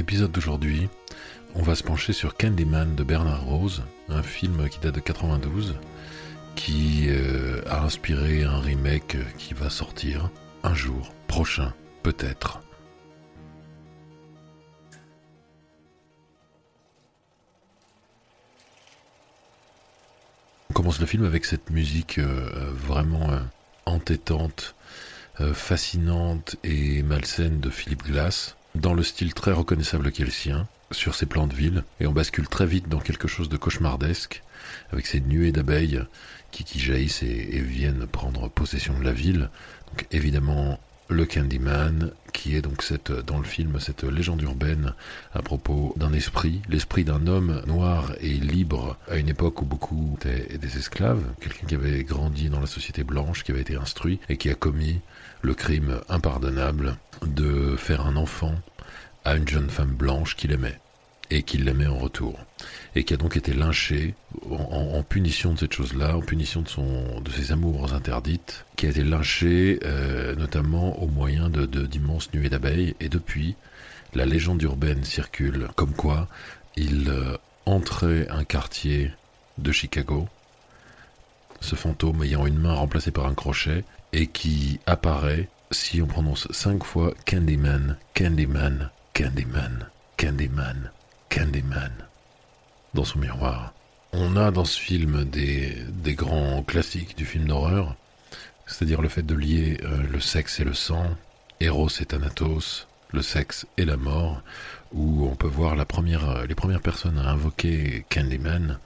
l'épisode d'aujourd'hui, on va se pencher sur Candyman de Bernard Rose, un film qui date de 92, qui euh, a inspiré un remake qui va sortir un jour prochain, peut-être. On commence le film avec cette musique euh, vraiment euh, entêtante, fascinante et malsaine de Philippe Glass dans le style très reconnaissable qui est le sien, sur ses plans de ville, et on bascule très vite dans quelque chose de cauchemardesque, avec ces nuées d'abeilles qui, qui jaillissent et, viennent prendre possession de la ville. Donc évidemment le Candyman, qui est donc cette, dans le film cette légende urbaine à propos d'un esprit, l'esprit d'un homme noir et libre à une époque où beaucoup étaient des esclaves, quelqu'un qui avait grandi dans la société blanche, qui avait été instruit et qui a commis le crime impardonnable de faire un enfant à une jeune femme blanche qu'il aimait et qu'il l'aimait en retour. Et qui a donc été lynché en, punition de cette chose-là, en punition de son de ses amours interdites, qui a été lynché euh, notamment au moyen de d'immenses nuées d'abeilles. Et depuis la légende urbaine circule comme quoi il euh, entrait un quartier de Chicago, ce fantôme ayant une main remplacée par un crochet et qui apparaît si on prononce cinq fois Candyman, Candyman, Candyman, Candyman, Dans son miroir. On a dans ce film des, grands classiques du film d'horreur, c'est-à-dire le fait de lier euh, le sexe et le sang, Eros et Thanatos, le sexe et la mort, où on peut voir première, les premières personnes à invoquer Candyman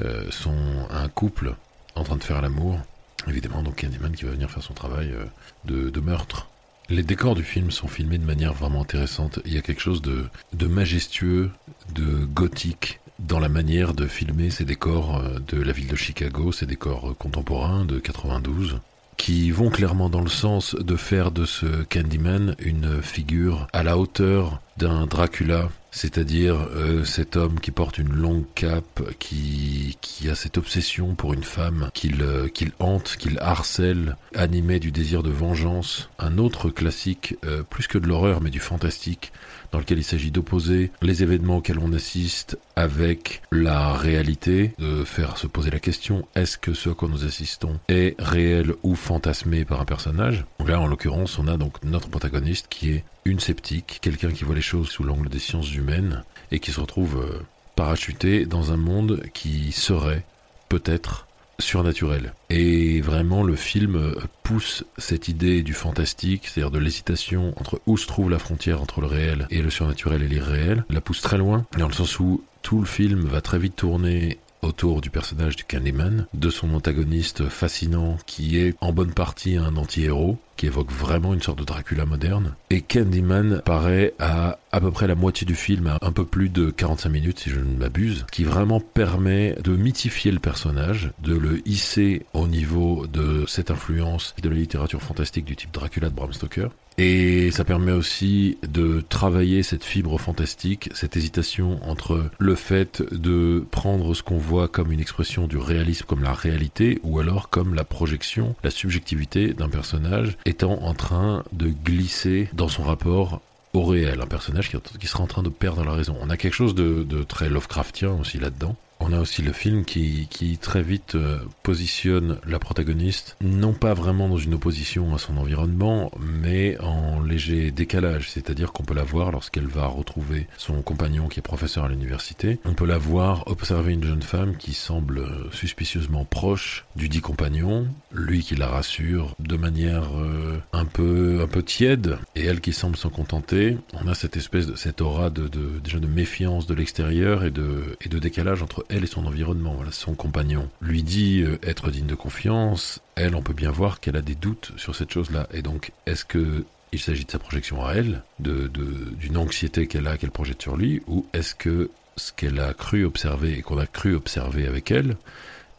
euh, sont un couple en train de faire l'amour, Évidemment, donc Candyman qui va venir faire son travail euh, de, meurtre. Les décors du film sont filmés de manière vraiment intéressante. Il y a quelque chose de, majestueux, de gothique dans la manière de filmer ces décors euh, de la ville de Chicago, ces décors euh, contemporains de 92 qui vont clairement dans le sens de faire de ce Candyman une figure à la hauteur d'un Dracula c'est-à-dire euh, cet homme qui porte une longue cape, qui, qui a cette obsession pour une femme qu'il euh, hante, qu'il harcèle, animé du désir de vengeance. Un autre classique, euh, plus que de l'horreur mais du fantastique, dans lequel il s'agit d'opposer les événements auxquels on assiste avec la réalité, de faire se poser la question est-ce que ce à quoi nous assistons est réel ou fantasmé par un personnage? Donc Là, en l'occurrence, on a donc notre protagoniste qui est une sceptique, quelqu'un qui voit les choses sous l'angle des sciences humaines et qui se retrouve euh, parachuté dans un monde qui serait peut-être surnaturel. Et vraiment, le film euh, pousse cette idée du fantastique, c'est-à-dire de l'hésitation entre où se trouve la frontière entre le réel et le surnaturel et l'irréel, la pousse très loin, dans le sens où tout le film va très vite tourner autour du personnage du Candyman, de son antagoniste fascinant qui est en bonne partie un anti-héros, qui évoque vraiment une sorte de Dracula moderne. Et Candyman paraît à à peu près la moitié du film, à un peu plus de 45 minutes si je ne m'abuse, qui vraiment permet de mythifier le personnage, de le hisser au niveau de cette influence de la littérature fantastique du type Dracula de Bram Stoker. Et ça permet aussi de travailler cette fibre fantastique, cette hésitation entre le fait de prendre ce qu'on voit comme une expression du réalisme comme la réalité, ou alors comme la projection, la subjectivité d'un personnage étant en train de glisser dans son rapport au réel, un personnage qui, sera en train de perdre la raison. On a quelque chose de très Lovecraftien aussi là-dedans. On a aussi le film qui, qui très vite euh, positionne la protagoniste, non pas vraiment dans une opposition à son environnement, mais en léger décalage. C'est-à-dire qu'on peut la voir lorsqu'elle va retrouver son compagnon qui est professeur à l'université. On peut la voir observer une jeune femme qui semble euh, suspicieusement proche du dit compagnon, lui qui la rassure de manière euh, un peu un peu tiède, et elle qui semble s'en contenter. On a cette espèce de cette aura de, de déjà de méfiance de l'extérieur et de et de décalage entre elle et son environnement, son compagnon, lui dit euh, être digne de confiance, elle, on peut bien voir qu'elle a des doutes sur cette chose-là. Et donc, est-ce que il s'agit de sa projection à elle, de, d'une anxiété qu'elle a, qu'elle projette sur lui, ou est-ce que ce qu'elle a cru observer et qu'on a cru observer avec elle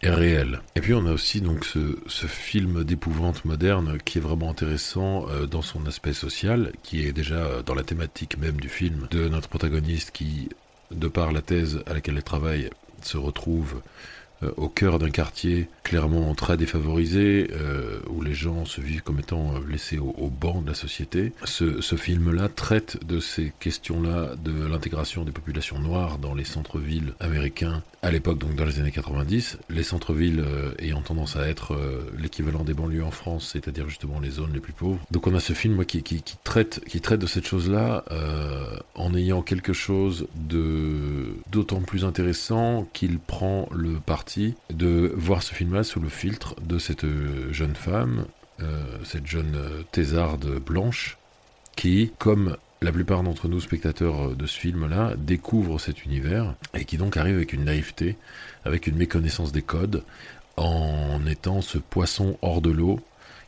est réel? Et puis on a aussi donc ce, film d'épouvante moderne qui est vraiment intéressant euh, dans son aspect social, qui est déjà dans la thématique même du film de notre protagoniste qui, de par la thèse à laquelle elle travaille, se retrouve euh, au cœur d'un quartier clairement très défavorisé, euh, où les gens se vivent comme étant euh, laissés au, banc de la société. Ce, film-là traite de ces questions-là, de l'intégration des populations noires dans les centres-villes américains à l'époque, donc dans les années 90. Les centres-villes ayant tendance à être l'équivalent des banlieues en France, c'est-à-dire justement les zones les plus pauvres. Donc on a ce film moi, qui, traite, qui traite de cette chose-là en ayant quelque chose d'autant plus intéressant qu'il prend le parti de voir ce film-là sous le filtre de cette euh, jeune femme, euh, cette jeune euh, thésarde blanche, qui, comme la plupart d'entre nous, spectateurs de ce film-là, découvre cet univers et qui donc arrive avec une naïveté, avec une méconnaissance des codes, en étant ce poisson hors de l'eau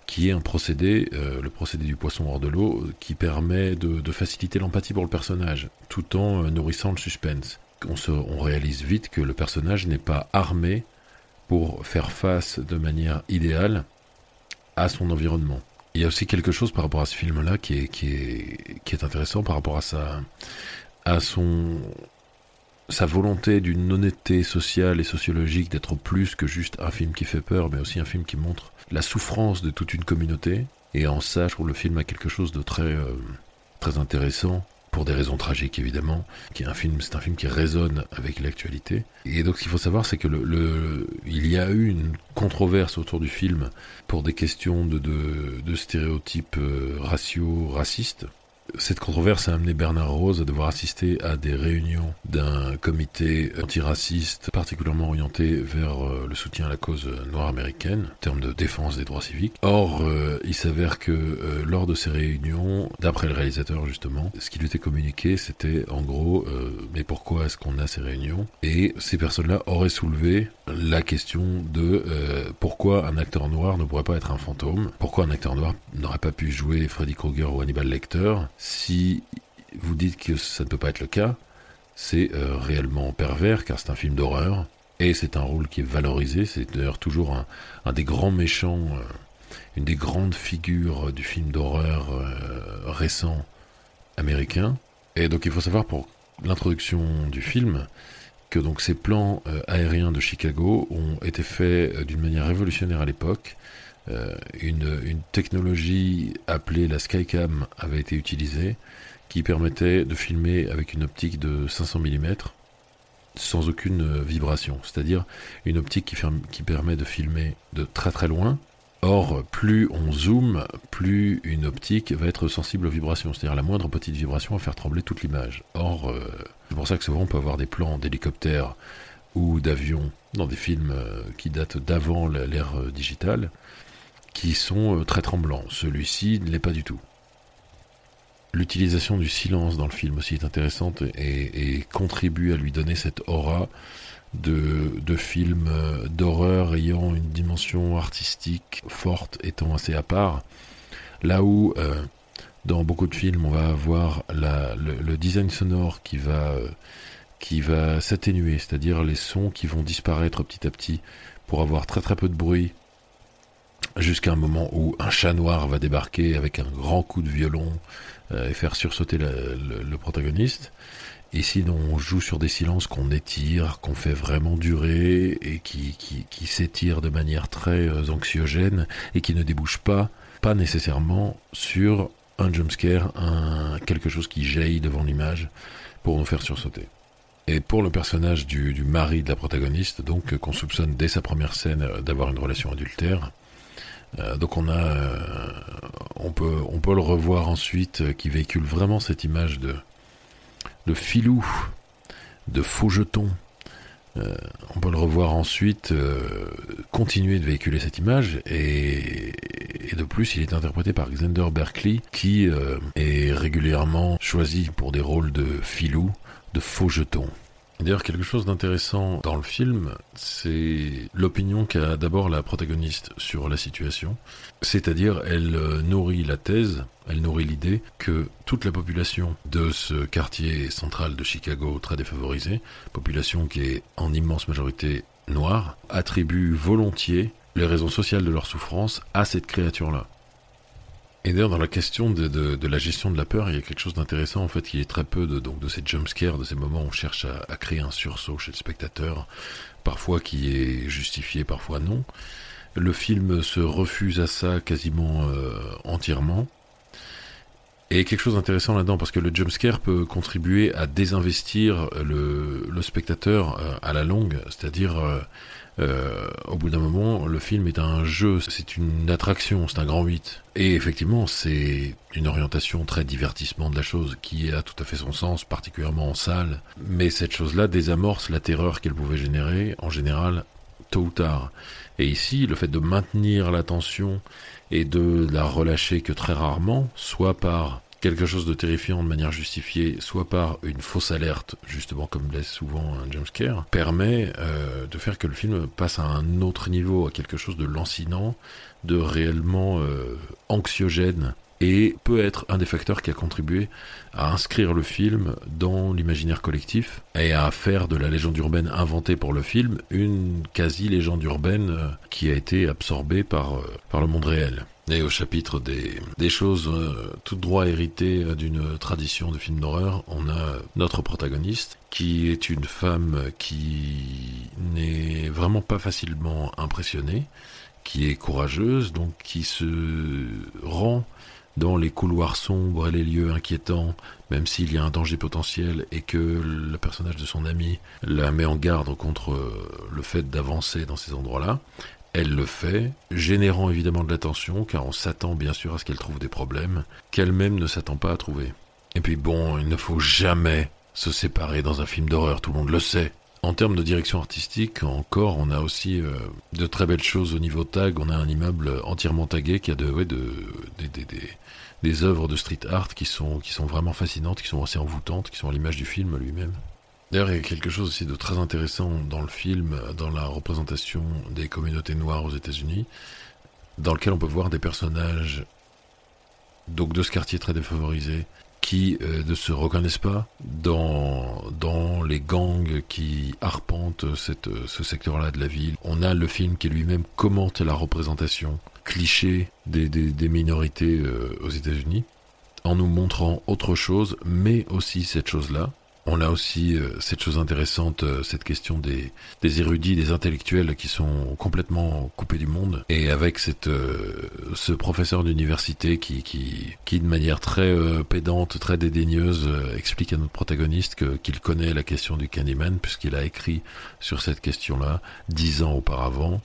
qui est un procédé, le procédé du poisson hors de l'eau, qui permet de, de faciliter l'empathie pour le personnage, tout en nourrissant le suspense on, réalise vite que le personnage n'est pas armé pour faire face de manière idéale à son environnement. Il y a aussi quelque chose par rapport à ce film-là qui est, qui, est, intéressant par rapport à sa, à son, sa volonté d'une honnêteté sociale et sociologique d'être plus que juste un film qui fait peur, mais aussi un film qui montre la souffrance de toute une communauté. Et en ça, je trouve le film a quelque chose de très, euh, très intéressant pour des raisons tragiques évidemment, qui est un film, c'est un film qui résonne avec l'actualité. Et donc ce qu'il faut savoir, c'est que le, il y a eu une controverse autour du film pour des questions de, de, de stéréotypes euh, raciaux, racistes. Cette controverse a amené Bernard Rose à devoir assister à des réunions d'un comité antiraciste particulièrement orienté vers euh, le soutien à la cause noire américaine en termes de défense des droits civiques. Or, euh, il s'avère que euh, lors de ces réunions, d'après le réalisateur justement, ce qui lui était communiqué, c'était en gros, mais pourquoi est-ce qu'on a ces réunions? Et ces personnes-là auraient soulevé la question de pourquoi un acteur noir ne pourrait pas être un fantôme, pourquoi un acteur noir n'aurait pas pu jouer Freddy Krueger ou Hannibal Lecter, si vous dites que ça ne peut pas être le cas, c'est euh, réellement pervers car c'est un film d'horreur et c'est un rôle qui est valorisé. C'est d'ailleurs toujours un, des grands méchants, euh, une des grandes figures du film d'horreur euh, récent américain. Et donc il faut savoir pour l'introduction du film que donc ces plans aériens de Chicago ont été faits d'une manière révolutionnaire à l'époque euh, une, une, technologie appelée la Skycam avait été utilisée qui permettait de filmer avec une optique de 500 mm sans aucune vibration, c'est-à-dire une optique qui, qui permet de filmer de très très loin. Or, plus on zoome, plus une optique va être sensible aux vibrations, c'est-à-dire la moindre petite vibration va faire trembler toute l'image. Or, euh, c'est pour ça que souvent on peut avoir des plans d'hélicoptères ou d'avions dans des films euh, qui datent d'avant l'ère digitale, qui sont euh, très tremblants. Celui-ci ne l'est pas du tout. L'utilisation du silence dans le film aussi est intéressante et, contribue à lui donner cette aura de, de film euh, d'horreur ayant une dimension artistique forte, étant assez à part. Là où euh, dans beaucoup de films on va avoir le, design sonore qui va, qui va s'atténuer, c'est-à-dire les sons qui vont disparaître petit à petit pour avoir très très peu de bruit jusqu'à un moment où un chat noir va débarquer avec un grand coup de violon euh, et faire sursauter le, protagoniste. Ici, on joue sur des silences qu'on étire, qu'on fait vraiment durer et qui, s'étirent de manière très euh, anxiogène et qui ne débouchent pas, pas nécessairement sur un jumpscare, un, quelque chose qui jaillit devant l'image pour nous faire sursauter. Et pour le personnage du, du mari de la protagoniste, donc qu'on soupçonne dès sa première scène d'avoir une relation adultère, euh, donc on a, euh, on peut, on peut le revoir ensuite, euh, qui véhicule vraiment cette image de, filou, de faux jetons. on peut le revoir ensuite continuer de véhiculer cette image et, de plus il est interprété par Xander Berkeley qui est régulièrement choisi pour des rôles de filou, de faux jetons. D'ailleurs, quelque chose d'intéressant dans le film, c'est l'opinion qu'a d'abord la protagoniste sur la situation. C'est-à-dire, elle euh, nourrit la thèse, elle nourrit l'idée que toute la population de ce quartier central de Chicago très défavorisé, population qui est en immense majorité noire, attribue volontiers les raisons sociales de leur souffrance à cette créature-là. Et d'ailleurs, dans la question de, de, la gestion de la peur, il y a quelque chose d'intéressant, en fait, qui est très peu de, donc, de ces jumpscares, de ces moments où on cherche à, à, créer un sursaut chez le spectateur, parfois qui est justifié, parfois non. Le film se refuse à ça quasiment euh, entièrement. Et quelque chose d'intéressant là-dedans, parce que le jumpscare peut contribuer à désinvestir le, spectateur euh, à la longue, c'est-à-dire euh, euh, au bout d'un moment, le film est un jeu, c'est une attraction, c'est un grand 8. Et effectivement, c'est une orientation très divertissement de la chose qui a tout à fait son sens, particulièrement en salle. Mais cette chose-là désamorce la terreur qu'elle pouvait générer, en général, tôt ou tard. Et ici, le fait de maintenir l'attention et de la relâcher que très rarement, soit par quelque chose de terrifiant de manière justifiée, soit par une fausse alerte, justement comme laisse souvent un jumpscare, permet euh, de faire que le film passe à un autre niveau, à quelque chose de lancinant, de réellement euh, anxiogène, et peut être un des facteurs qui a contribué à inscrire le film dans l'imaginaire collectif et à faire de la légende urbaine inventée pour le film une quasi-légende urbaine euh, qui a été absorbée par, par le monde réel. Et au chapitre des, des choses euh, tout droit héritées euh, d'une tradition de film d'horreur, on a notre protagoniste qui est une femme qui n'est vraiment pas facilement impressionnée, qui est courageuse, donc qui se rend dans les couloirs sombres et les lieux inquiétants, même s'il y a un danger potentiel et que le personnage de son ami la met en garde contre le fait d'avancer dans ces endroits-là, elle le fait, générant évidemment de l'attention, car on s'attend bien sûr à ce qu'elle trouve des problèmes qu'elle-même ne s'attend pas à trouver. Et puis bon, il ne faut jamais se séparer dans un film d'horreur, tout le monde le sait. En termes de direction artistique, encore, on a aussi euh, de très belles choses au niveau tag. On a un immeuble entièrement tagué qui a de, des œuvres de street art qui sont, qui sont vraiment fascinantes, qui sont assez envoûtantes, qui sont à l'image du film lui-même. D'ailleurs, il y a quelque chose aussi de très intéressant dans le film, dans la représentation des communautés noires aux États-Unis, dans lequel on peut voir des personnages donc de ce quartier très défavorisé qui euh, ne se reconnaissent pas dans, dans les gangs qui arpentent cette, ce secteur-là de la ville. On a le film qui lui-même commente la représentation cliché des, des, des minorités euh, aux États-Unis en nous montrant autre chose, mais aussi cette chose-là, on a aussi euh, cette chose intéressante, euh, cette question des, des, érudits, des intellectuels qui sont complètement coupés du monde. Et avec cette, euh, ce professeur d'université qui, qui, qui, de manière très pédante, très dédaigneuse, explique à notre protagoniste que, qu'il connaît la question du Candyman, puisqu'il a écrit sur cette question-là dix ans auparavant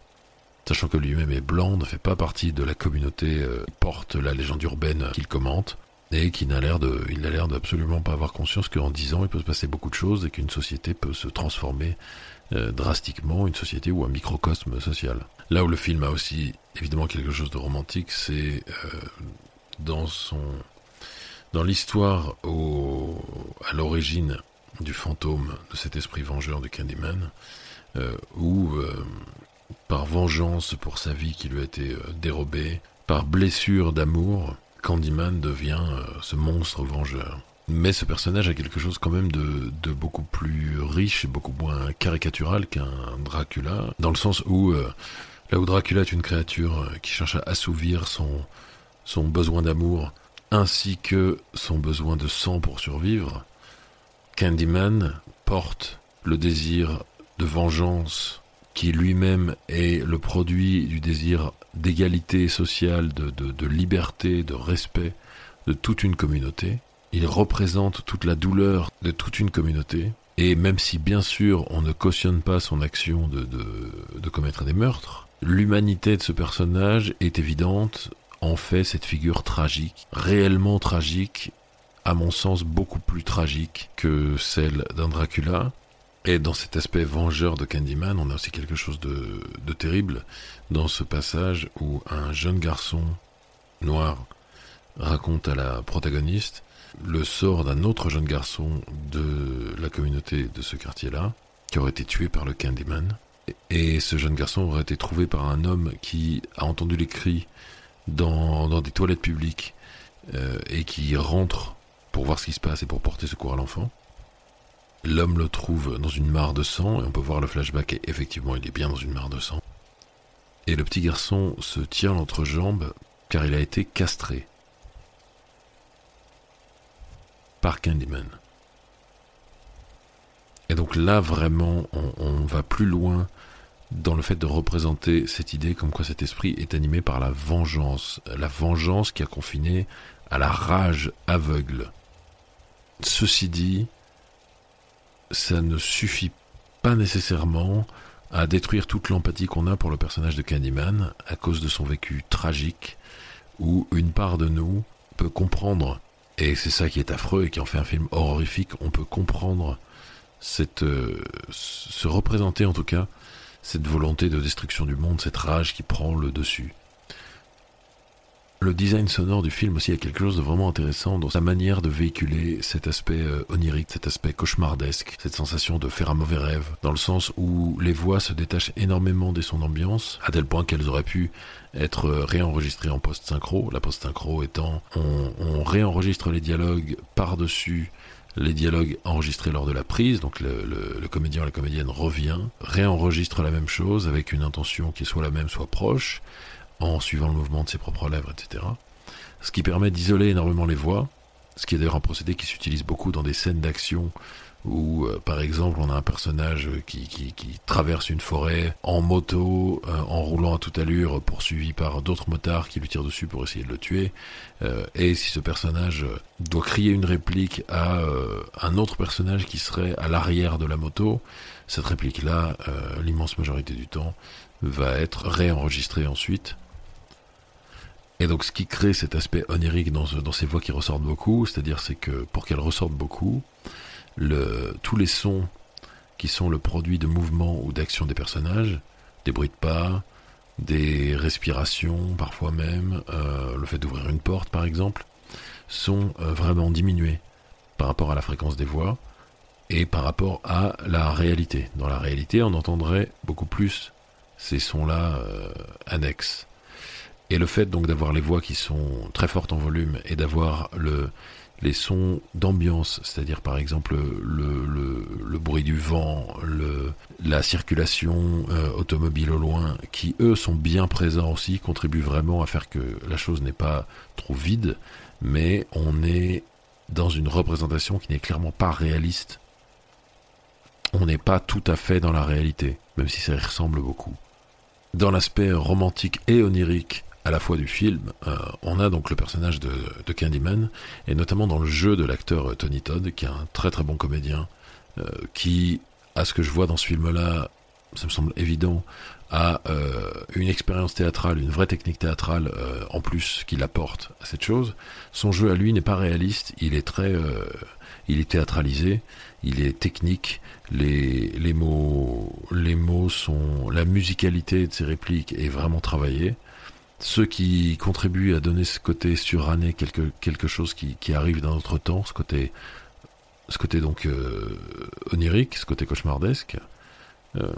sachant que lui-même est blanc, ne fait pas partie de la communauté qui porte la légende urbaine qu'il commente et qui n'a l'air de, il a l'air d'absolument pas avoir conscience qu'en dix ans il peut se passer beaucoup de choses et qu'une société peut se transformer euh, drastiquement, une société ou un microcosme social. Là où le film a aussi évidemment quelque chose de romantique, c'est euh, dans son, dans l'histoire au, à l'origine du fantôme de cet esprit vengeur de Candyman, euh, où par vengeance pour sa vie qui lui a été dérobée, par blessure d'amour, Candyman devient euh, ce monstre vengeur. Mais ce personnage a quelque chose quand même de, beaucoup plus riche et beaucoup moins caricatural qu'un Dracula, dans le sens où euh, là où Dracula est une créature euh, qui cherche à assouvir son, son besoin d'amour ainsi que son besoin de sang pour survivre, Candyman porte le désir de vengeance qui lui-même est le produit du désir d'égalité sociale, de, de, liberté, de respect de toute une communauté. Il représente toute la douleur de toute une communauté. Et même si bien sûr on ne cautionne pas son action de, de, de commettre des meurtres, l'humanité de ce personnage est évidente, en fait cette figure tragique, réellement tragique, à mon sens beaucoup plus tragique que celle d'un Dracula, et dans cet aspect vengeur de Candyman, on a aussi quelque chose de, terrible dans ce passage où un jeune garçon noir raconte à la protagoniste le sort d'un autre jeune garçon de la communauté de ce quartier-là, qui aurait été tué par le Candyman. Et ce jeune garçon aurait été trouvé par un homme qui a entendu les cris dans, des toilettes publiques euh, et qui rentre pour voir ce qui se passe et pour porter secours à l'enfant. L'homme le trouve dans une mare de sang, et on peut voir le flashback, et effectivement, il est bien dans une mare de sang. Et le petit garçon se tient l'entrejambe, car il a été castré. Par Candyman. Et donc là, vraiment, on, on va plus loin dans le fait de représenter cette idée comme quoi cet esprit est animé par la vengeance, la vengeance qui a confiné à la rage aveugle. Ceci dit, ça ne suffit pas nécessairement à détruire toute l'empathie qu'on a pour le personnage de Candyman à cause de son vécu tragique, où une part de nous peut comprendre, et c'est ça qui est affreux et qui en fait un film horrifique, on peut comprendre cette, euh, se représenter en tout cas cette volonté de destruction du monde, cette rage qui prend le dessus. Le design sonore du film aussi a quelque chose de vraiment intéressant dans sa manière de véhiculer cet aspect euh, onirique, cet aspect cauchemardesque, cette sensation de faire un mauvais rêve, dans le sens où les voix se détachent énormément de son ambiance, à tel point qu'elles auraient pu être euh, réenregistrées en post-synchro, la post-synchro étant on, on réenregistre les dialogues par-dessus les dialogues enregistrés lors de la prise, donc le, comédien ou la comédienne revient, réenregistre la même chose avec une intention qui soit la même, soit proche, en suivant le mouvement de ses propres lèvres, etc. Ce qui permet d'isoler énormément les voix, ce qui est d'ailleurs un procédé qui s'utilise beaucoup dans des scènes d'action où euh, par exemple on a un personnage qui, traverse une forêt en moto, euh, en roulant à toute allure, poursuivi par d'autres motards qui lui tirent dessus pour essayer de le tuer. Euh, et si ce personnage doit crier une réplique à un autre personnage qui serait à l'arrière de la moto, cette réplique-là, l'immense majorité du temps, va être réenregistrée ensuite. Et donc ce qui crée cet aspect onirique dans, ces voix qui ressortent beaucoup, c'est-à-dire c'est que pour qu'elles ressortent beaucoup, tous les sons qui sont le produit de mouvements ou d'actions des personnages, des bruits de pas, des respirations parfois même, euh, le fait d'ouvrir une porte par exemple, sont euh, vraiment diminués par rapport à la fréquence des voix et par rapport à la réalité. Dans la réalité, on entendrait beaucoup plus ces sons-là euh, annexes. Et le fait donc d'avoir les voix qui sont très fortes en volume et d'avoir le, les sons d'ambiance, c'est-à-dire par exemple le, le, bruit du vent, le, la circulation euh, automobile au loin, qui eux sont bien présents aussi, contribuent vraiment à faire que la chose n'est pas trop vide, mais on est dans une représentation qui n'est clairement pas réaliste. On n'est pas tout à fait dans la réalité, même si ça ressemble beaucoup. Dans l'aspect romantique et onirique à la fois du film, euh, on a donc le personnage de, Candyman, et notamment dans le jeu de l'acteur euh, Tony Todd, qui est un très très bon comédien, euh, qui, à ce que je vois dans ce film-là, ça me semble évident, a une expérience théâtrale, une vraie technique théâtrale en plus qu'il apporte à cette chose. Son jeu à lui n'est pas réaliste, il est très, il est théâtralisé, il est technique, les, les mots, les mots sont, la musicalité de ses répliques est vraiment travaillée ceux qui contribuent à donner ce côté suranné, quelque, chose qui, arrive dans notre temps, ce côté, ce côté donc euh, onirique, ce côté cauchemardesque, euh,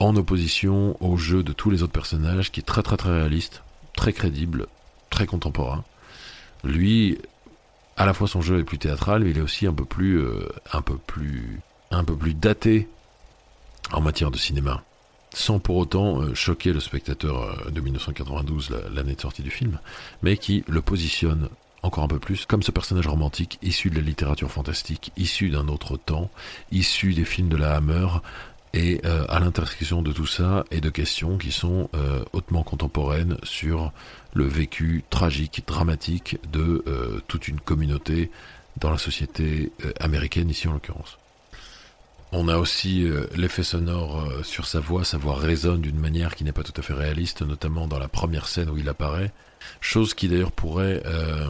en opposition au jeu de tous les autres personnages, qui est très très très réaliste, très crédible, très contemporain. Lui, à la fois son jeu est plus théâtral, mais il est aussi un peu plus, euh, un peu plus, un peu plus daté en matière de cinéma sans pour autant euh, choquer le spectateur euh, de 1992, l'année de sortie du film, mais qui le positionne encore un peu plus comme ce personnage romantique issu de la littérature fantastique, issu d'un autre temps, issu des films de la Hammer, et euh, à l'intersection de tout ça et de questions qui sont hautement contemporaines sur le vécu tragique, dramatique de toute une communauté dans la société américaine ici en l'occurrence. On a aussi euh, l'effet sonore euh, sur sa voix, sa voix résonne d'une manière qui n'est pas tout à fait réaliste, notamment dans la première scène où il apparaît, chose qui d'ailleurs pourrait... Euh,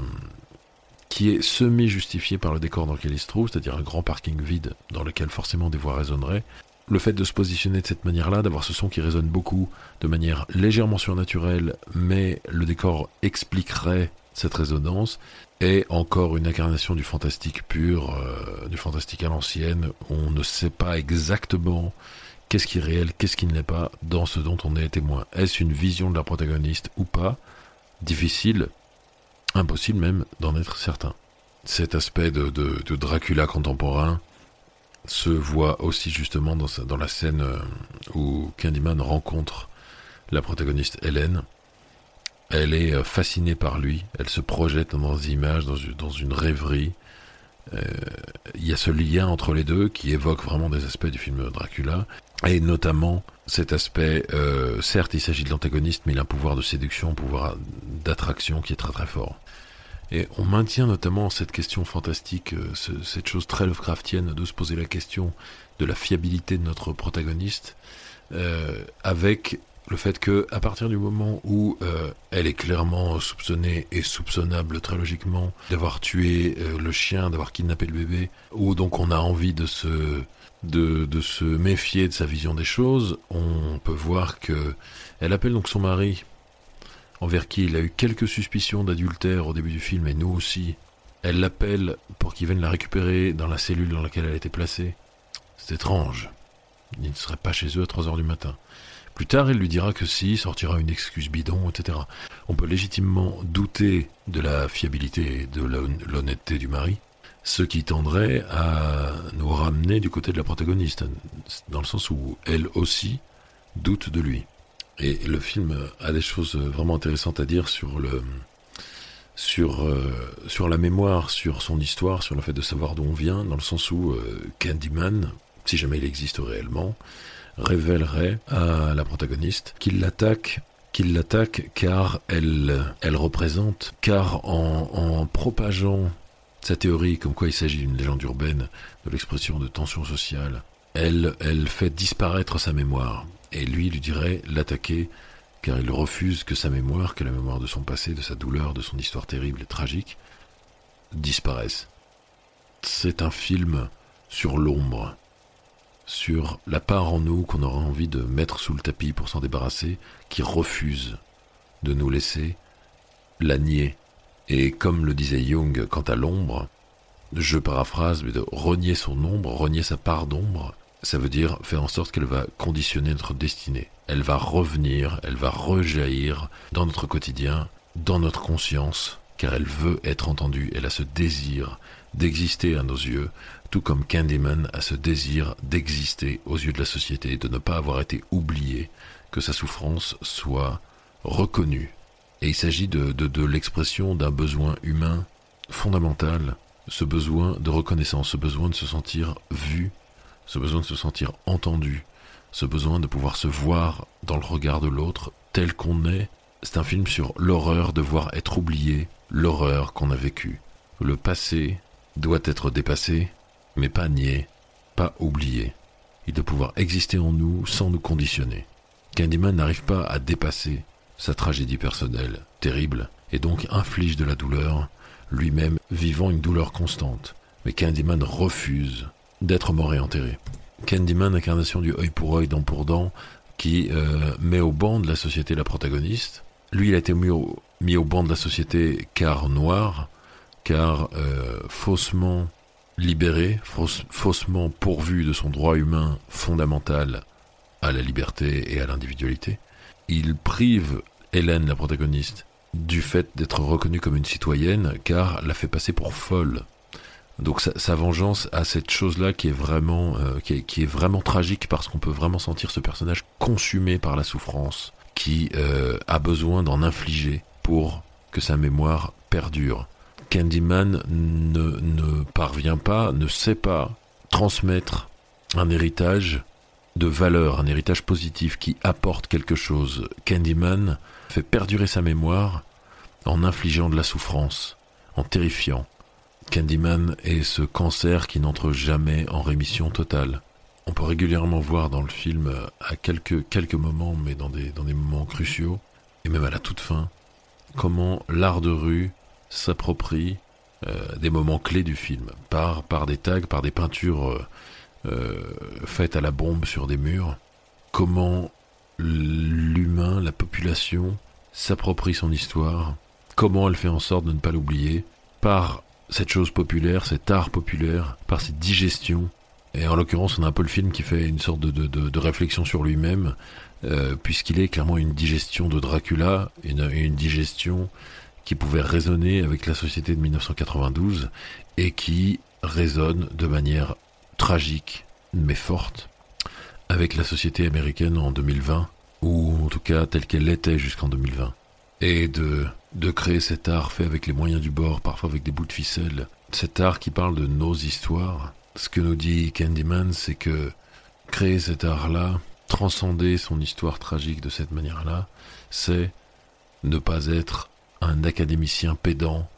qui est semi-justifiée par le décor dans lequel il se trouve, c'est-à-dire un grand parking vide dans lequel forcément des voix résonneraient. Le fait de se positionner de cette manière-là, d'avoir ce son qui résonne beaucoup, de manière légèrement surnaturelle, mais le décor expliquerait cette résonance, est encore une incarnation du fantastique pur, euh, du fantastique à l'ancienne. On ne sait pas exactement qu'est-ce qui est réel, qu'est-ce qui ne l'est pas dans ce dont on est témoin. Est-ce une vision de la protagoniste ou pas? Difficile, impossible même d'en être certain. Cet aspect de, Dracula contemporain se voit aussi justement dans, dans la scène euh, où Candyman rencontre la protagoniste Hélène elle est euh, fascinée par lui, elle se projette dans des images, dans une, rêverie, il y a ce lien entre les deux qui évoque vraiment des aspects du film Dracula, et notamment cet aspect, certes il s'agit de l'antagoniste, mais il a un pouvoir de séduction, un pouvoir d'attraction qui est très très fort. Et on maintient notamment cette question fantastique, cette chose très Lovecraftienne de se poser la question de la fiabilité de notre protagoniste, avec le fait que à partir du moment où euh, elle est clairement soupçonnée et soupçonnable très logiquement d'avoir tué euh, le chien, d'avoir kidnappé le bébé, ou donc on a envie de se de, se méfier de sa vision des choses, on peut voir que elle appelle donc son mari, envers qui il a eu quelques suspicions d'adultère au début du film, et nous aussi. Elle l'appelle pour qu'il vienne la récupérer dans la cellule dans laquelle elle été placée. C'est étrange. Il ne serait pas chez eux à 3 heures du matin. Plus tard, il lui dira que si, sortira une excuse bidon, etc. On peut légitimement douter de la fiabilité et de l'honnêteté du mari, ce qui tendrait à nous ramener du côté de la protagoniste, dans le sens où elle aussi doute de lui. Et le film a des choses vraiment intéressantes à dire sur le, sur, euh, la mémoire, sur son histoire, sur le fait de savoir d'où on vient, dans le sens où euh, Candyman, si jamais il existe réellement, révélerait à la protagoniste qu'il l'attaque qu'il l'attaque car elle, elle représente, car en, en propageant sa théorie comme quoi il s'agit d'une légende urbaine, de l'expression de tension sociale, elle, elle fait disparaître sa mémoire. Et lui lui dirait l'attaquer car il refuse que sa mémoire, que la mémoire de son passé, de sa douleur, de son histoire terrible et tragique, disparaisse. C'est un film sur l'ombre, sur la part en nous qu'on aura envie de mettre sous le tapis pour s'en débarrasser, qui refuse de nous laisser la nier. Et comme le disait Jung quant à l'ombre, je paraphrase, mais de renier son ombre, renier sa part d'ombre, ça veut dire faire en sorte qu'elle va conditionner notre destinée. Elle va revenir, elle va rejaillir dans notre quotidien, dans notre conscience, car elle veut être entendue, elle a ce désir d'exister à nos yeux, tout comme Candyman a ce désir d'exister aux yeux de la société, de ne pas avoir été oublié, que sa souffrance soit reconnue. Et il s'agit de, de, de l'expression d'un besoin humain fondamental, ce besoin de reconnaissance, ce besoin de se sentir vu, ce besoin de se sentir entendu, ce besoin de pouvoir se voir dans le regard de l'autre tel qu'on est. C'est un film sur l'horreur de voir être oublié, l'horreur qu'on a vécue. Le passé doit être dépassé, mais pas nié, pas oublié. Il doit pouvoir exister en nous sans nous conditionner. Candyman n'arrive pas à dépasser sa tragédie personnelle, terrible, et donc inflige de la douleur, lui-même vivant une douleur constante. Mais Candyman refuse d'être mort et enterré. Candyman, incarnation du œil pour œil, dent pour dent, qui euh, met au banc de la société la protagoniste. Lui, il a été mis au, mis banc de la société car noir, car euh, faussement libéré, faussement pourvu de son droit humain fondamental à la liberté et à l'individualité. Il prive Hélène, la protagoniste, du fait d'être reconnue comme une citoyenne, car l'a fait passer pour folle. Donc sa, vengeance a cette chose-là qui est vraiment, euh, qui, est, vraiment tragique parce qu'on peut vraiment sentir ce personnage consumé par la souffrance, qui euh, a besoin d'en infliger pour que sa mémoire perdure. Candyman ne, ne parvient pas, ne sait pas transmettre un héritage de valeur, un héritage positif qui apporte quelque chose. Candyman fait perdurer sa mémoire en infligeant de la souffrance, en terrifiant. Candyman est ce cancer qui n'entre jamais en rémission totale. On peut régulièrement voir dans le film, à quelques, quelques moments, mais dans des, dans des moments cruciaux, et même à la toute fin, comment l'art de rue s'approprie euh, des moments clés du film, par, par des tags, par des peintures euh, euh, faites à la bombe sur des murs, comment l'humain, la population, s'approprie son histoire, comment elle fait en sorte de ne pas l'oublier, par cette chose populaire, cet art populaire, par cette digestion. Et en l'occurrence, on a un peu le film qui fait une sorte de, de, de, réflexion sur lui-même, puisqu'il est clairement une digestion de Dracula, une, une digestion qui pouvait résonner avec la société de 1992 et qui résonne de manière tragique mais forte avec la société américaine en 2020 ou en tout cas telle qu'elle l'était jusqu'en 2020 et de, de créer cet art fait avec les moyens du bord, parfois avec des bouts de ficelle, cet art qui parle de nos histoires, ce que nous dit Candyman, c'est que créer cet art-là, transcender son histoire tragique de cette manière-là, c'est ne pas être un académicien pédant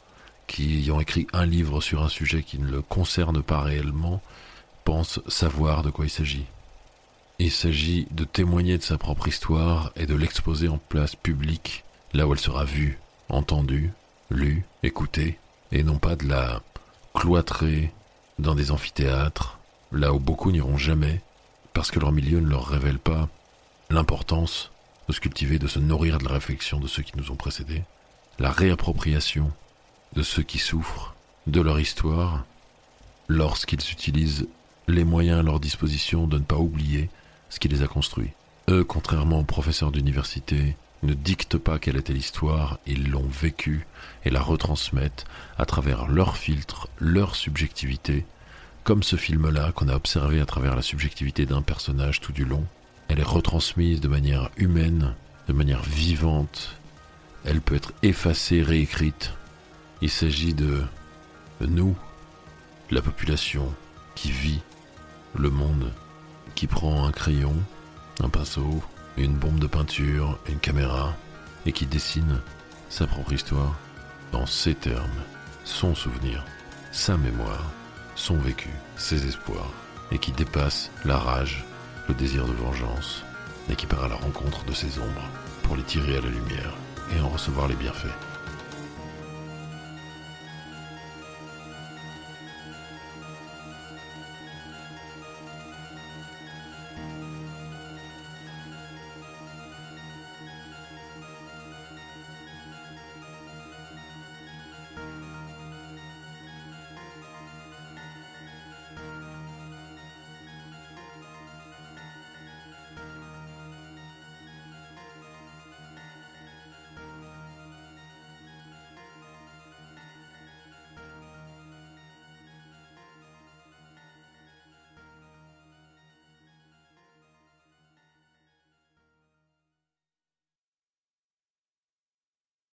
qui, ayant écrit un livre sur un sujet qui ne le concerne pas réellement, pense savoir de quoi il s'agit. Il s'agit de témoigner de sa propre histoire et de l'exposer en place publique, là où elle sera vue, entendue, lue, écoutée, et non pas de la cloîtrer dans des amphithéâtres, là où beaucoup n'iront jamais, parce que leur milieu ne leur révèle pas l'importance de se cultiver, de se nourrir de la réflexion de ceux qui nous ont précédés, la réappropriation de ceux qui souffrent de leur histoire, lorsqu'ils utilisent les moyens à leur disposition de ne pas oublier ce qui les a construits. Eux, contrairement aux professeurs d'université, ne dictent pas quelle était l'histoire, ils l'ont vécue et la retransmettent à travers leur filtre, leur subjectivité, comme ce film-là qu'on a observé à travers la subjectivité d'un personnage tout du long. Elle est retransmise de manière humaine, de manière vivante. Elle peut être effacée, réécrite. Il s'agit de nous, la population qui vit le monde, qui prend un crayon, un pinceau, une bombe de peinture, une caméra, et qui dessine sa propre histoire dans ses termes, son souvenir, sa mémoire, son vécu, ses espoirs, et qui dépasse la rage, le désir de vengeance, et qui part à la rencontre de ses ombres pour les tirer à la lumière et en recevoir les bienfaits.